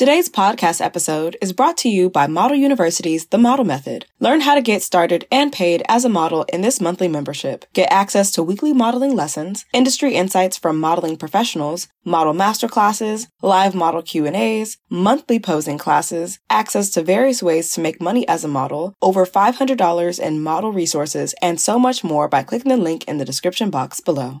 Today's podcast episode is brought to you by Model University's The Model Method. Learn how to get started and paid as a model in this monthly membership. Get access to weekly modeling lessons, industry insights from modeling professionals, model masterclasses, live model Q&As, monthly posing classes, access to various ways to make money as a model, over $500 in model resources, and so much more by clicking the link in the description box below.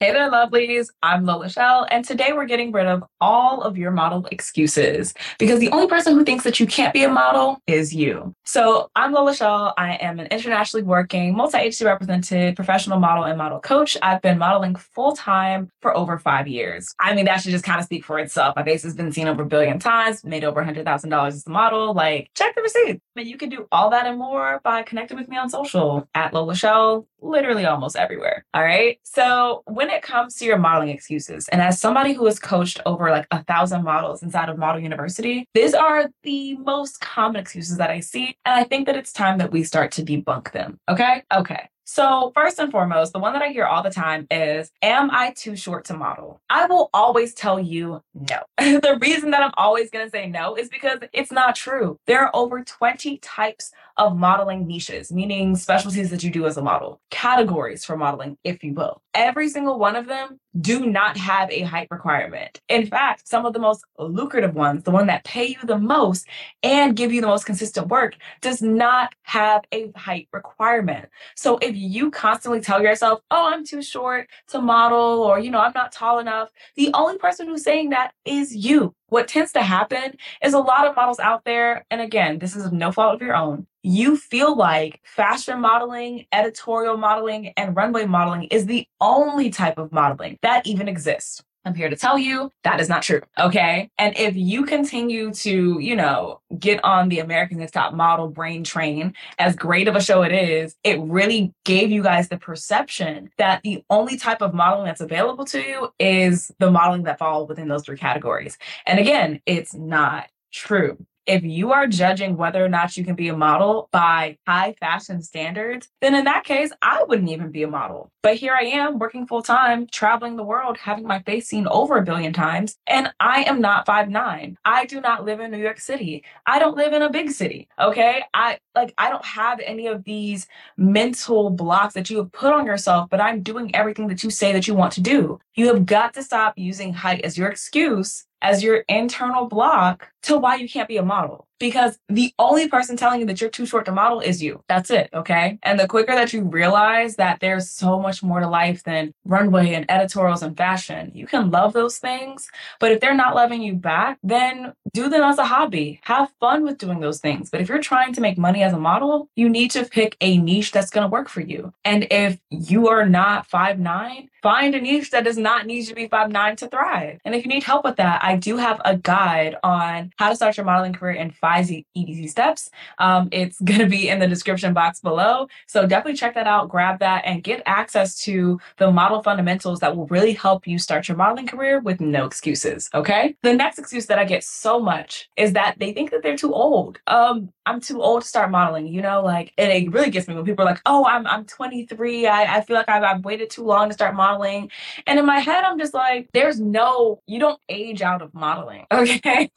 Hey there, lovelies. I'm Lola Chél, and today we're getting rid of all of your model excuses because the only person who thinks that you can't be a model is you. So, I'm Lola Chél. I am an internationally working, multi agency represented professional model and model coach. I've been modeling full time for over five years. I mean, that should just kind of speak for itself. My face has been seen over a billion times, made over $100,000 as a model. Like, check the receipt. And you can do all that and more by connecting with me on social at Lola Chél, literally almost everywhere. All right. So, when it comes to your modeling excuses, and as somebody who has coached over like a thousand models inside of Model University, these are the most common excuses that I see. And I think that it's time that we start to debunk them. Okay. Okay. So, first and foremost, the one that I hear all the time is Am I too short to model? I will always tell you no. the reason that I'm always going to say no is because it's not true. There are over 20 types of modeling niches, meaning specialties that you do as a model, categories for modeling, if you will. Every single one of them do not have a height requirement. In fact, some of the most lucrative ones, the one that pay you the most and give you the most consistent work, does not have a height requirement. So if you constantly tell yourself, oh, I'm too short to model, or, you know, I'm not tall enough, the only person who's saying that is you. What tends to happen is a lot of models out there, and again, this is no fault of your own, you feel like fashion modeling, editorial modeling, and runway modeling is the only type of modeling that even exists. I'm here to tell you that is not true. Okay. And if you continue to, you know, get on the American Next Top Model brain train, as great of a show it is, it really gave you guys the perception that the only type of modeling that's available to you is the modeling that fall within those three categories. And again, it's not true if you are judging whether or not you can be a model by high fashion standards, then in that case, I wouldn't even be a model. But here I am working full time, traveling the world, having my face seen over a billion times, and I am not five nine. I do not live in New York City. I don't live in a big city. Okay. I like, I don't have any of these mental blocks that you have put on yourself, but I'm doing everything that you say that you want to do. You have got to stop using height as your excuse as your internal block to why you can't be a model because the only person telling you that you're too short to model is you. That's it. Okay. And the quicker that you realize that there's so much more to life than runway and editorials and fashion, you can love those things. But if they're not loving you back, then do them as a hobby. Have fun with doing those things. But if you're trying to make money as a model, you need to pick a niche that's going to work for you. And if you are not five nine, find a niche that does not need you to be five nine to thrive. And if you need help with that, I do have a guide on how to start your modeling career in five easy steps. Um, it's going to be in the description box below. So definitely check that out, grab that, and get access to the model fundamentals that will really help you start your modeling career with no excuses. Okay. The next excuse that I get so much is that they think that they're too old. Um, I'm too old to start modeling, you know, like, and it really gets me when people are like, oh, I'm, I'm 23. I, I feel like I've, I've waited too long to start modeling. And in my head, I'm just like, there's no, you don't age out of modeling. Okay.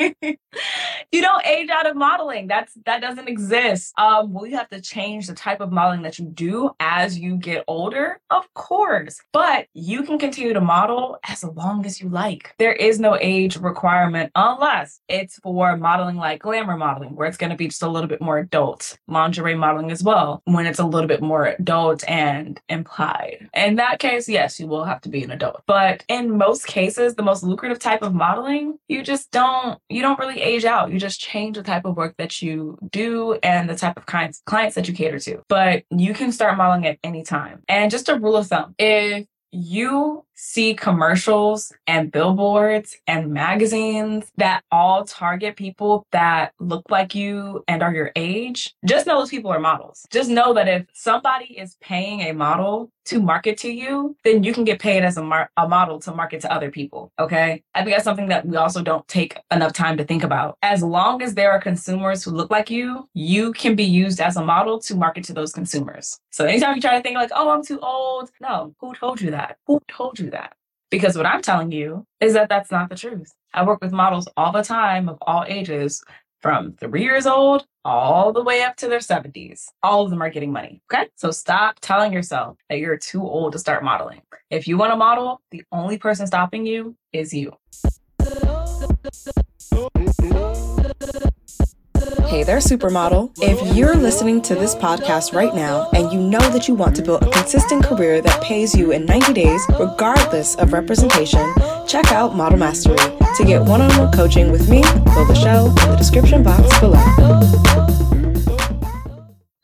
You don't age out of modeling. That's, that doesn't exist. Um, will you have to change the type of modeling that you do as you get older? Of course, but you can continue to model as long as you like. There is no age requirement unless it's for modeling like glamour modeling, where it's going to be just a little bit more adult. Lingerie modeling as well, when it's a little bit more adult and implied. In that case, yes, you will have to be an adult. But in most cases, the most lucrative type of modeling, you just don't you don't really age out. You just change the type of work that you do and the type of clients clients that you cater to. But you can start modeling at any time. And just a rule of thumb, if you see commercials and billboards and magazines that all target people that look like you and are your age, just know those people are models. Just know that if somebody is paying a model to market to you, then you can get paid as a, mar- a model to market to other people. Okay. I think that's something that we also don't take enough time to think about. As long as there are consumers who look like you, you can be used as a model to market to those consumers. So anytime you try to think like, oh, I'm too old, no, who told you that? Who told you that? Because what I'm telling you is that that's not the truth. I work with models all the time of all ages from three years old all the way up to their 70s. All of them are getting money. Okay. So stop telling yourself that you're too old to start modeling. If you want to model, the only person stopping you is you. Hey there, supermodel. If you're listening to this podcast right now and you know that you want to build a consistent career that pays you in 90 days, regardless of representation, check out Model Mastery to get one on one coaching with me, Fill the Shell, in the description box below.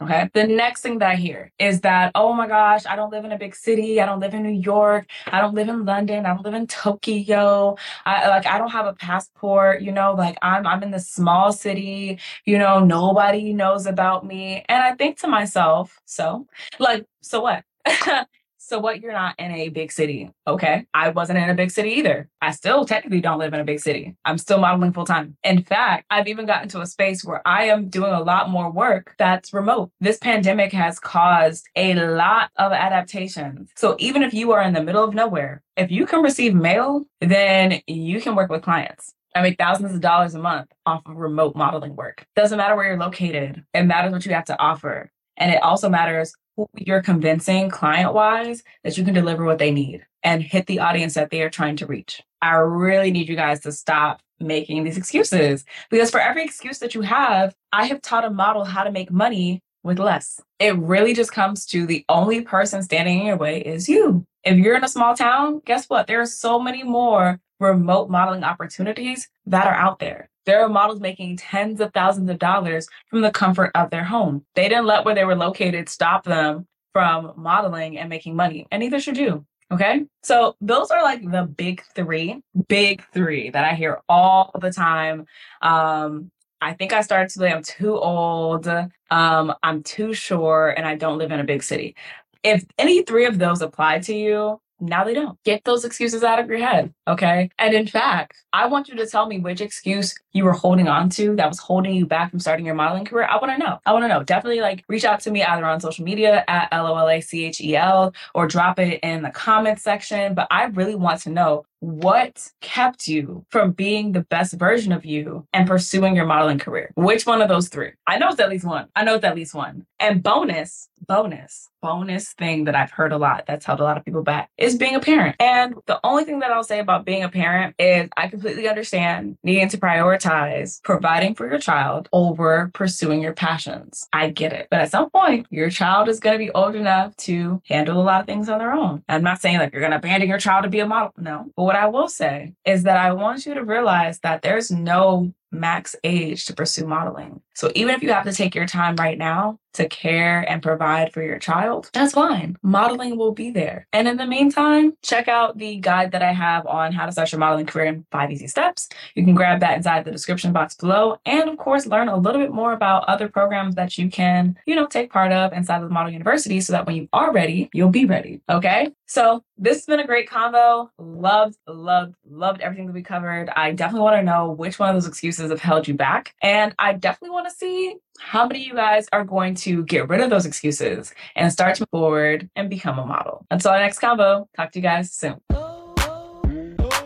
Okay. The next thing that I hear is that, oh my gosh, I don't live in a big city. I don't live in New York. I don't live in London. I don't live in Tokyo. I like I don't have a passport, you know, like I'm I'm in this small city, you know, nobody knows about me. And I think to myself, so like, so what? So what you're not in a big city. Okay. I wasn't in a big city either. I still technically don't live in a big city. I'm still modeling full time. In fact, I've even gotten to a space where I am doing a lot more work that's remote. This pandemic has caused a lot of adaptations. So even if you are in the middle of nowhere, if you can receive mail, then you can work with clients. I make thousands of dollars a month off of remote modeling work. Doesn't matter where you're located. It matters what you have to offer. And it also matters who you're convincing client wise that you can deliver what they need and hit the audience that they are trying to reach. I really need you guys to stop making these excuses because for every excuse that you have, I have taught a model how to make money with less. It really just comes to the only person standing in your way is you. If you're in a small town, guess what? There are so many more remote modeling opportunities that are out there. There are models making tens of thousands of dollars from the comfort of their home. They didn't let where they were located stop them from modeling and making money, and neither should you. Okay. So those are like the big three, big three that I hear all the time. Um, I think I started to say I'm too old, um, I'm too short, and I don't live in a big city. If any three of those apply to you, now they don't. Get those excuses out of your head. Okay. And in fact, I want you to tell me which excuse you were holding on to that was holding you back from starting your modeling career. I want to know. I want to know. Definitely like reach out to me either on social media at L O L A C H E L or drop it in the comments section. But I really want to know what kept you from being the best version of you and pursuing your modeling career? Which one of those three? I know it's at least one. I know it's at least one. And bonus, bonus, bonus thing that I've heard a lot that's held a lot of people back is being a parent. And the only thing that I'll say about being a parent is I completely understand needing to prioritize providing for your child over pursuing your passions. I get it. But at some point, your child is going to be old enough to handle a lot of things on their own. I'm not saying like you're going to abandon your child to be a model. No. But what I will say is that I want you to realize that there's no max age to pursue modeling. So even if you have to take your time right now to care and provide for your child, that's fine. Modeling will be there. And in the meantime, check out the guide that I have on how to start your modeling career in five easy steps. You can grab that inside the description box below. And of course, learn a little bit more about other programs that you can, you know, take part of inside of the Model University so that when you are ready, you'll be ready. Okay. So this has been a great convo. Loved, loved, loved everything that we covered. I definitely want to know which one of those excuses have held you back. And I definitely want to see how many of you guys are going to get rid of those excuses and start to move forward and become a model. Until our next convo, talk to you guys soon.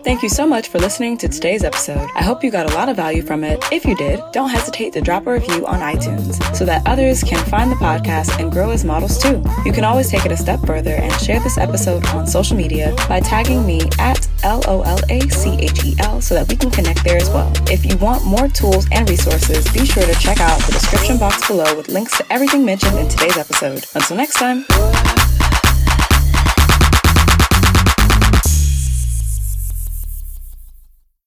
Thank you so much for listening to today's episode. I hope you got a lot of value from it. If you did, don't hesitate to drop a review on iTunes so that others can find the podcast and grow as models too. You can always take it a step further and share this episode on social media by tagging me at L O L A C H E L so that we can connect there as well. If you want more tools and resources, be sure to check out the description box below with links to everything mentioned in today's episode. Until next time.